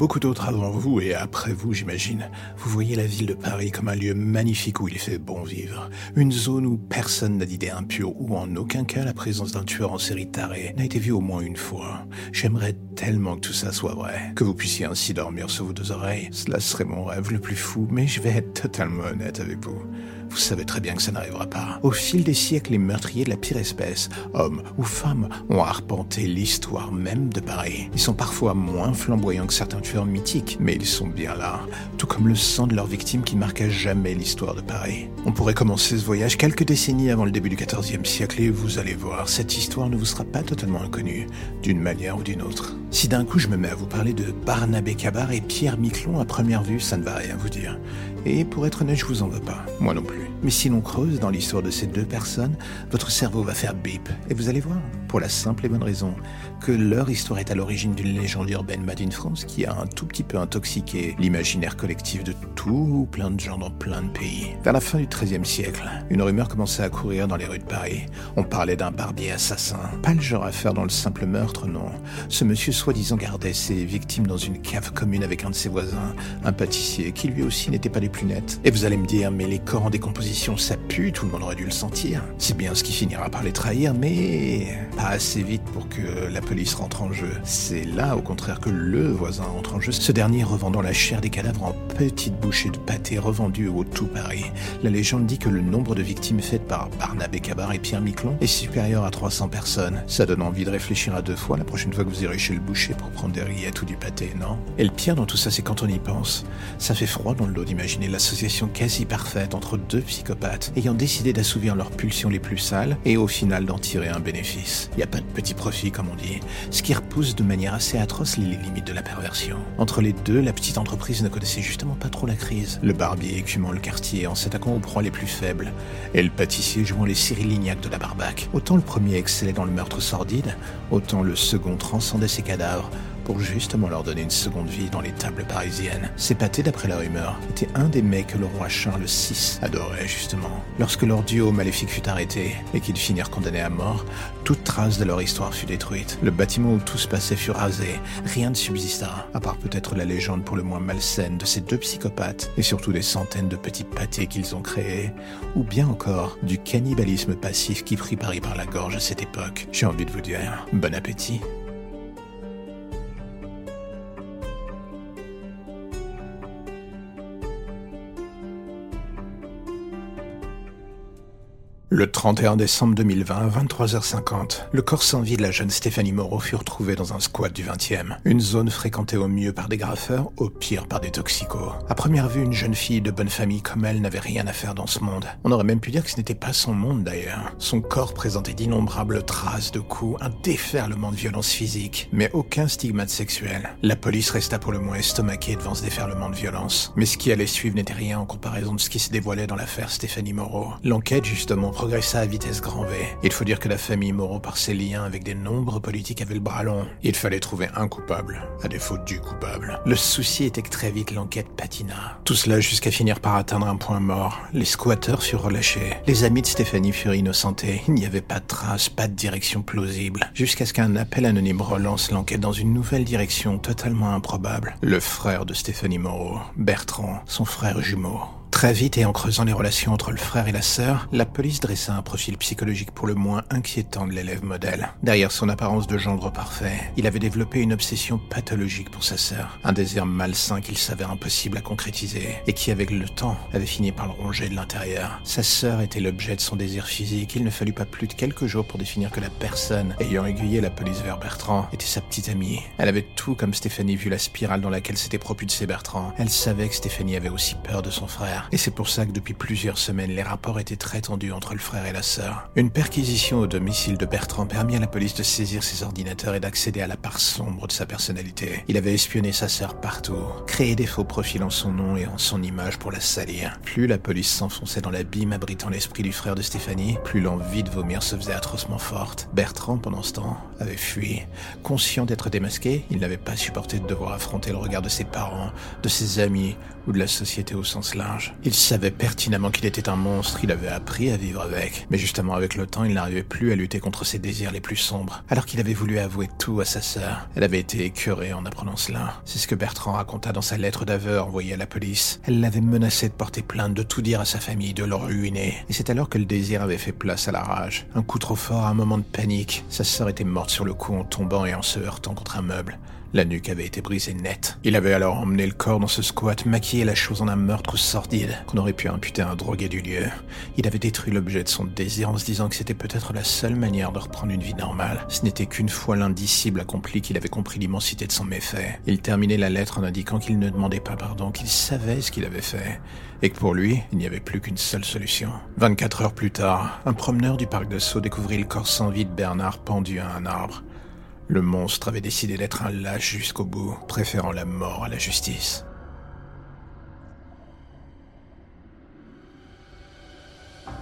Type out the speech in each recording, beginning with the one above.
Beaucoup d'autres avant vous et après vous, j'imagine, vous voyez la ville de Paris comme un lieu magnifique où il fait bon vivre. Une zone où personne n'a d'idées impures, où en aucun cas la présence d'un tueur en série taré n'a été vue au moins une fois. J'aimerais tellement que tout ça soit vrai, que vous puissiez ainsi dormir sur vos deux oreilles. Cela serait mon rêve le plus fou, mais je vais être totalement honnête avec vous. Vous savez très bien que ça n'arrivera pas. Au fil des siècles, les meurtriers de la pire espèce, hommes ou femmes, ont arpenté l'histoire même de Paris. Ils sont parfois moins flamboyants que certains tueurs mythiques, mais ils sont bien là, tout comme le sang de leurs victimes qui marque jamais l'histoire de Paris. On pourrait commencer ce voyage quelques décennies avant le début du XIVe siècle et vous allez voir, cette histoire ne vous sera pas totalement inconnue, d'une manière ou d'une autre. Si d'un coup je me mets à vous parler de Barnabé Cabar et Pierre Miquelon à première vue, ça ne va rien vous dire. Et pour être honnête, je vous en veux pas. Moi non plus. Mais si l'on creuse dans l'histoire de ces deux personnes, votre cerveau va faire bip. Et vous allez voir, pour la simple et bonne raison que leur histoire est à l'origine d'une légende urbaine made in France qui a un tout petit peu intoxiqué l'imaginaire collectif de tout plein de gens dans plein de pays. Vers la fin du XIIIe siècle, une rumeur commençait à courir dans les rues de Paris. On parlait d'un barbier assassin. Pas le genre à faire dans le simple meurtre, non. Ce monsieur soi-disant gardait ses victimes dans une cave commune avec un de ses voisins, un pâtissier, qui lui aussi n'était pas des plus nets. Et vous allez me dire, mais les corps en décomposition, ça pue, tout le monde aurait dû le sentir. C'est bien ce qui finira par les trahir, mais pas assez vite pour que la police rentre en jeu. C'est là, au contraire, que le voisin entre en jeu, ce dernier revendant la chair des cadavres en petites bouchées de pâté revendues au tout Paris. La légende dit que le nombre de victimes faites par Barnabé Cabar et Pierre Miquelon est supérieur à 300 personnes. Ça donne envie de réfléchir à deux fois la prochaine fois que vous irez chez le boucher pour prendre des rillettes ou du pâté, non? Et le pire dans tout ça, c'est quand on y pense. Ça fait froid dans le dos d'imaginer l'association quasi parfaite entre deux ayant décidé d'assouvir leurs pulsions les plus sales et au final d'en tirer un bénéfice. Il n'y a pas de petit profit, comme on dit ce qui repousse de manière assez atroce les limites de la perversion. Entre les deux, la petite entreprise ne connaissait justement pas trop la crise. Le barbier écumant le quartier en s'attaquant aux proies les plus faibles, et le pâtissier jouant les Cyril Lignac de la barbaque. Autant le premier excellait dans le meurtre sordide, autant le second transcendait ses cadavres pour justement leur donner une seconde vie dans les tables parisiennes. Ces pâtés, d'après la rumeur, étaient un des mets que le roi Charles VI adorait justement. Lorsque leur duo maléfique fut arrêté et qu'ils finirent condamnés à mort, toute trace de leur histoire fut détruite. Le bâtiment où tout se passait fut rasé. Rien ne subsista, à part peut-être la légende pour le moins malsaine de ces deux psychopathes et surtout des centaines de petits pâtés qu'ils ont créés, ou bien encore du cannibalisme passif qui prit Paris par la gorge à cette époque. J'ai envie de vous dire, bon appétit. Le 31 décembre 2020, à 23h50, le corps sans vie de la jeune Stéphanie Moreau fut retrouvé dans un squat du 20e. Une zone fréquentée au mieux par des graffeurs, au pire par des toxicos. À première vue, une jeune fille de bonne famille comme elle n'avait rien à faire dans ce monde. On aurait même pu dire que ce n'était pas son monde d'ailleurs. Son corps présentait d'innombrables traces de coups, un déferlement de violence physique, mais aucun stigmate sexuel. La police resta pour le moins estomaquée devant ce déferlement de violence. Mais ce qui allait suivre n'était rien en comparaison de ce qui se dévoilait dans l'affaire Stéphanie Moreau. L'enquête, justement, progressa à vitesse grand V. Il faut dire que la famille Moreau, par ses liens avec des nombres politiques, avait le bras long. Il fallait trouver un coupable, à défaut du coupable. Le souci était que très vite l'enquête patina. Tout cela jusqu'à finir par atteindre un point mort. Les squatteurs furent relâchés. Les amis de Stéphanie furent innocentés. Il n'y avait pas de traces, pas de direction plausible. Jusqu'à ce qu'un appel anonyme relance l'enquête dans une nouvelle direction totalement improbable. Le frère de Stéphanie Moreau, Bertrand, son frère jumeau. Très vite et en creusant les relations entre le frère et la sœur, la police dressa un profil psychologique pour le moins inquiétant de l'élève modèle. Derrière son apparence de gendre parfait, il avait développé une obsession pathologique pour sa sœur, un désir malsain qu'il s'avère impossible à concrétiser et qui avec le temps avait fini par le ronger de l'intérieur. Sa sœur était l'objet de son désir physique, il ne fallut pas plus de quelques jours pour définir que la personne ayant aiguillé la police vers Bertrand était sa petite amie. Elle avait tout comme Stéphanie vu la spirale dans laquelle s'était propulsé Bertrand. Elle savait que Stéphanie avait aussi peur de son frère Et c'est pour ça que depuis plusieurs semaines, les rapports étaient très tendus entre le frère et la sœur. Une perquisition au domicile de Bertrand permit à la police de saisir ses ordinateurs et d'accéder à la part sombre de sa personnalité. Il avait espionné sa sœur partout, créé des faux profils en son nom et en son image pour la salir. Plus la police s'enfonçait dans l'abîme abritant l'esprit du frère de Stéphanie, plus l'envie de vomir se faisait atrocement forte. Bertrand, pendant ce temps, avait fui. Conscient d'être démasqué, il n'avait pas supporté de devoir affronter le regard de ses parents, de ses amis ou de la société au sens large. Il savait pertinemment qu'il était un monstre, il avait appris à vivre avec. Mais justement, avec le temps, il n'arrivait plus à lutter contre ses désirs les plus sombres. Alors qu'il avait voulu avouer tout à sa sœur, elle avait été écœurée en apprenant cela. C'est ce que Bertrand raconta dans sa lettre d'aveu envoyée à la police. Elle l'avait menacé de porter plainte, de tout dire à sa famille, de le ruiner. Et c'est alors que le désir avait fait place à la rage. Un coup trop fort, un moment de panique. Sa sœur était morte sur le coup en tombant et en se heurtant contre un meuble. La nuque avait été brisée nette. Il avait alors emmené le corps dans ce squat, maquillé la chose en un meurtre sordide qu'on aurait pu imputer à un drogué du lieu. Il avait détruit l'objet de son désir en se disant que c'était peut-être la seule manière de reprendre une vie normale. Ce n'était qu'une fois l'indicible accompli qu'il avait compris l'immensité de son méfait. Il terminait la lettre en indiquant qu'il ne demandait pas pardon, qu'il savait ce qu'il avait fait, et que pour lui, il n'y avait plus qu'une seule solution. 24 heures plus tard, un promeneur du parc de Sceaux découvrit le corps sans vie de Bernard pendu à un arbre. Le monstre avait décidé d'être un lâche jusqu'au bout, préférant la mort à la justice.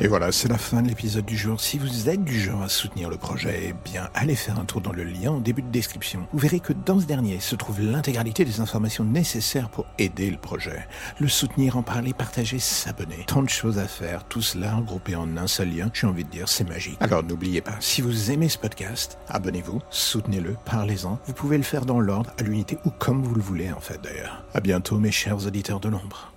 Et voilà, c'est la fin de l'épisode du jour. Si vous êtes du genre à soutenir le projet, eh bien, allez faire un tour dans le lien en début de description. Vous verrez que dans ce dernier se trouve l'intégralité des informations nécessaires pour aider le projet. Le soutenir, en parler, partager, s'abonner. Tant de choses à faire, tout cela regroupé en un seul lien. J'ai envie de dire, c'est magique. Alors n'oubliez pas, si vous aimez ce podcast, abonnez-vous, soutenez-le, parlez-en. Vous pouvez le faire dans l'ordre, à l'unité ou comme vous le voulez en fait d'ailleurs. À bientôt mes chers auditeurs de l'ombre.